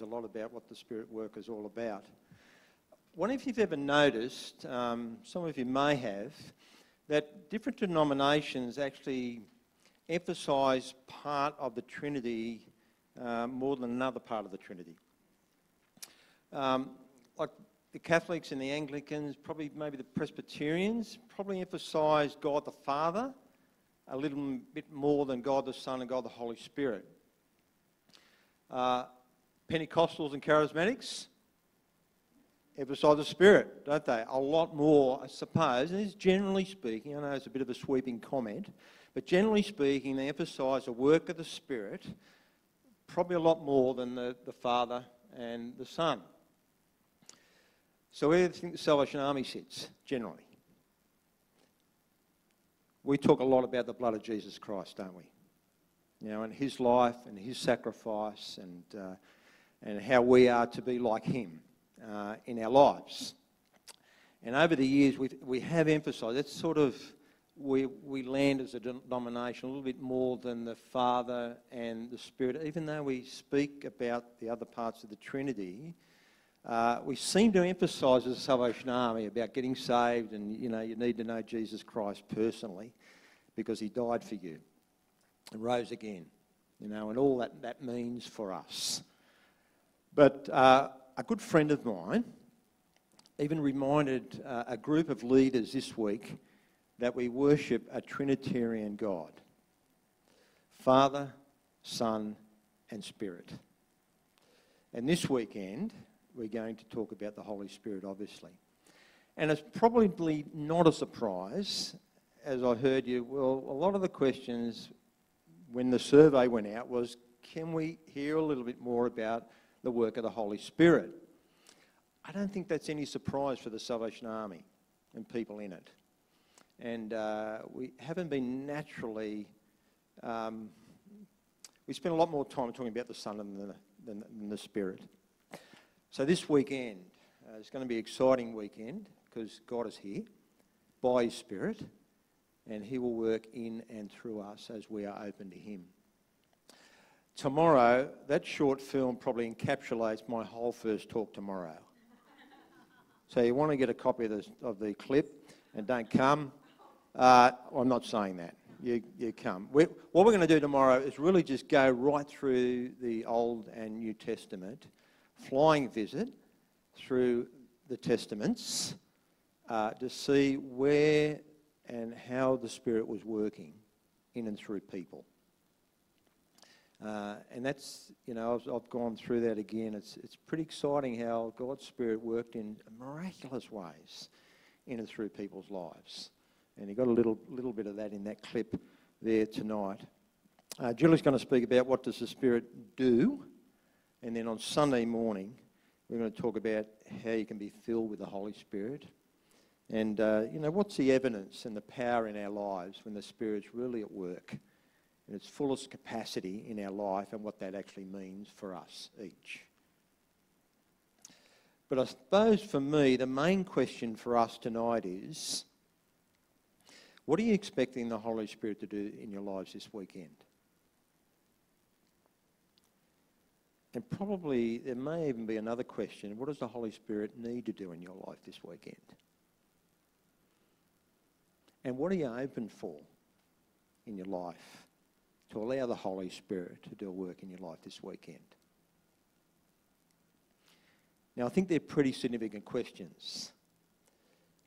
a lot about what the Spirit work is all about. Wonder if you've ever noticed, um, some of you may have, that different denominations actually emphasise part of the Trinity uh, more than another part of the Trinity. Um, like the Catholics and the Anglicans, probably maybe the Presbyterians, probably emphasise God the Father a little bit more than God the Son and God the Holy Spirit. Uh, Pentecostals and Charismatics emphasise the Spirit, don't they? A lot more, I suppose. And this generally speaking, I know it's a bit of a sweeping comment, but generally speaking, they emphasise the work of the Spirit probably a lot more than the, the Father and the Son. So where do you think the Salvation Army sits, generally? We talk a lot about the blood of Jesus Christ, don't we? You know, and his life and his sacrifice and, uh, and how we are to be like him uh, in our lives. And over the years, we, we have emphasised, it's sort of, we, we land as a denomination a little bit more than the Father and the Spirit, even though we speak about the other parts of the Trinity uh, we seem to emphasise as a Salvation Army about getting saved and, you know, you need to know Jesus Christ personally because he died for you and rose again, you know, and all that that means for us. But uh, a good friend of mine even reminded uh, a group of leaders this week that we worship a Trinitarian God Father, Son, and Spirit. And this weekend, we're going to talk about the Holy Spirit, obviously. And it's probably not a surprise, as I heard you, well, a lot of the questions when the survey went out was can we hear a little bit more about the work of the Holy Spirit? I don't think that's any surprise for the Salvation Army and people in it. And uh, we haven't been naturally, um, we spend a lot more time talking about the Son than the, than, than the Spirit. So this weekend uh, is going to be an exciting weekend because God is here by His Spirit and He will work in and through us as we are open to Him. Tomorrow, that short film probably encapsulates my whole first talk tomorrow. so you want to get a copy of the, of the clip and don't come. Uh, I'm not saying that. You, you come. we what we're going to do tomorrow is really just go right through the Old and New Testament flying visit through the Testaments uh, to see where and how the Spirit was working in and through people. Uh, and that's, you know, I've, I've, gone through that again. It's, it's pretty exciting how God's Spirit worked in miraculous ways in and through people's lives. And you got a little, little bit of that in that clip there tonight. Uh, Julie's going to speak about what does the Spirit do and then on Sunday morning, we're going to talk about how you can be filled with the Holy Spirit. And, uh, you know, what's the evidence and the power in our lives when the Spirit's really at work in its fullest capacity in our life and what that actually means for us each. But I suppose for me, the main question for us tonight is what are you expecting the Holy Spirit to do in your lives this weekend? And probably there may even be another question what does the Holy Spirit need to do in your life this weekend? And what are you open for in your life to allow the Holy Spirit to do a work in your life this weekend? Now, I think they're pretty significant questions.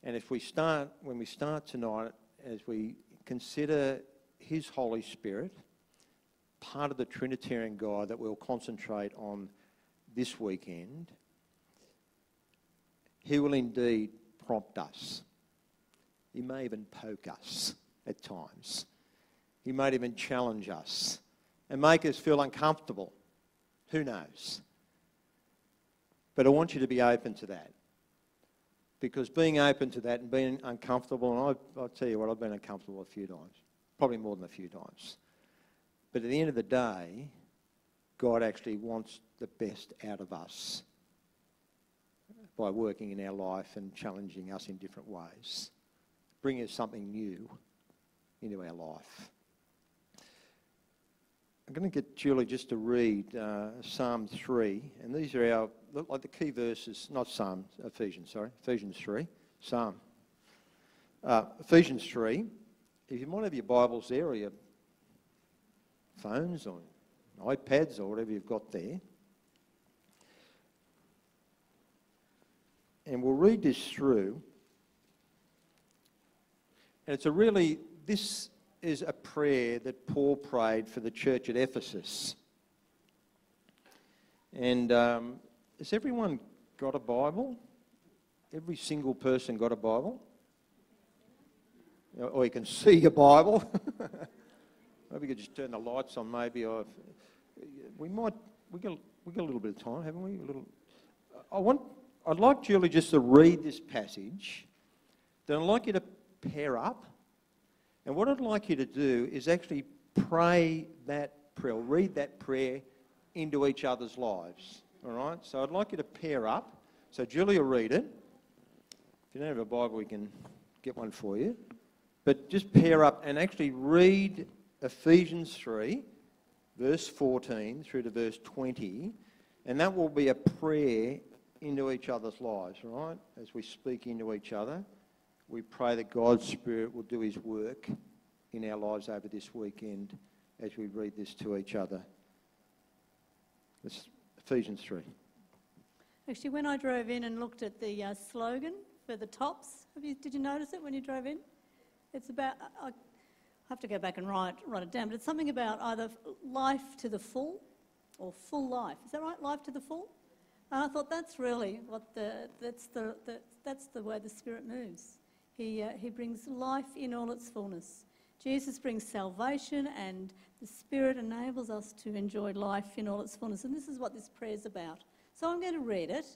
And if we start, when we start tonight, as we consider His Holy Spirit, part of the Trinitarian God that we'll concentrate on this weekend, He will indeed prompt us. He may even poke us at times. He might even challenge us and make us feel uncomfortable. Who knows? But I want you to be open to that. Because being open to that and being uncomfortable, and I, I'll tell you what, I've been uncomfortable a few times, probably more than a few times. But at the end of the day, God actually wants the best out of us by working in our life and challenging us in different ways, bringing us something new into our life. I'm going to get Julie just to read uh, Psalm 3, and these are our, look like the key verses, not Psalm, Ephesians, sorry, Ephesians 3, Psalm. Uh, Ephesians 3, if you might have your Bibles there or your phones or iPads or whatever you've got there. And we'll read this through. And it's a really, this is a prayer that Paul prayed for the church at Ephesus. And um, has everyone got a Bible? Every single person got a Bible? Or you can see your Bible. maybe we could just turn the lights on, maybe. Or we might, we got, we got a little bit of time, haven't we? A little. I want, I'd like Julie just to read this passage. Then I'd like you to pair up and what I'd like you to do is actually pray that prayer, read that prayer into each other's lives. All right? So I'd like you to pair up. So Julia, read it. If you don't have a Bible, we can get one for you. But just pair up and actually read Ephesians 3, verse 14 through to verse 20. And that will be a prayer into each other's lives, right? As we speak into each other. We pray that God's Spirit will do his work in our lives over this weekend as we read this to each other. It's Ephesians 3. Actually, when I drove in and looked at the uh, slogan for the tops, you, did you notice it when you drove in? It's about, I have to go back and write, write it down, but it's something about either life to the full or full life. Is that right? Life to the full? And I thought that's really what the, that's the, the that's the way the Spirit moves. He, uh, he brings life in all its fullness. Jesus brings salvation, and the Spirit enables us to enjoy life in all its fullness. And this is what this prayer is about. So I'm going to read it,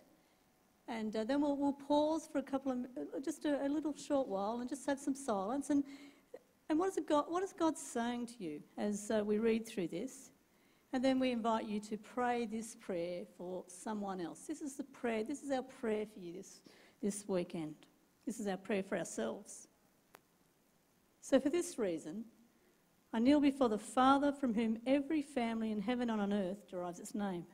and uh, then we'll, we'll, pause for a couple of, uh, just a, a, little short while, and just have some silence. And, and what, is God, what is God saying to you as uh, we read through this? And then we invite you to pray this prayer for someone else. This is the prayer, this is our prayer for you this, this weekend. This is our prayer for ourselves. So, for this reason, I kneel before the Father from whom every family in heaven and on earth derives its name.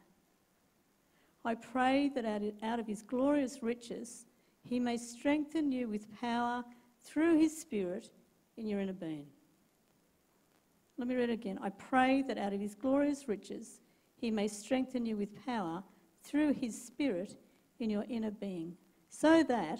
I pray that out of his glorious riches, he may strengthen you with power through his Spirit in your inner being. Let me read it again. I pray that out of his glorious riches, he may strengthen you with power through his Spirit in your inner being, so that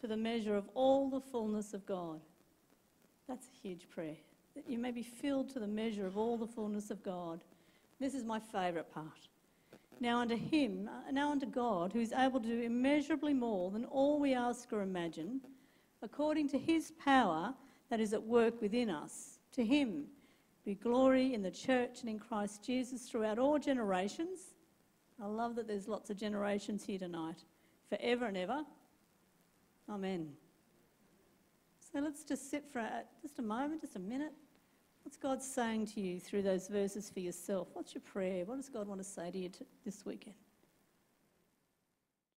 to the measure of all the fullness of God. That's a huge prayer that you may be filled to the measure of all the fullness of God. This is my favourite part. Now unto him, uh, now unto God, who is able to do immeasurably more than all we ask or imagine, according to his power that is at work within us. To him be glory in the church and in Christ Jesus throughout all generations. I love that there's lots of generations here tonight, forever and ever. Amen. So let's just sit for a, just a moment, just a minute. What's God saying to you through those verses for yourself? What's your prayer? What does God want to say to you this weekend?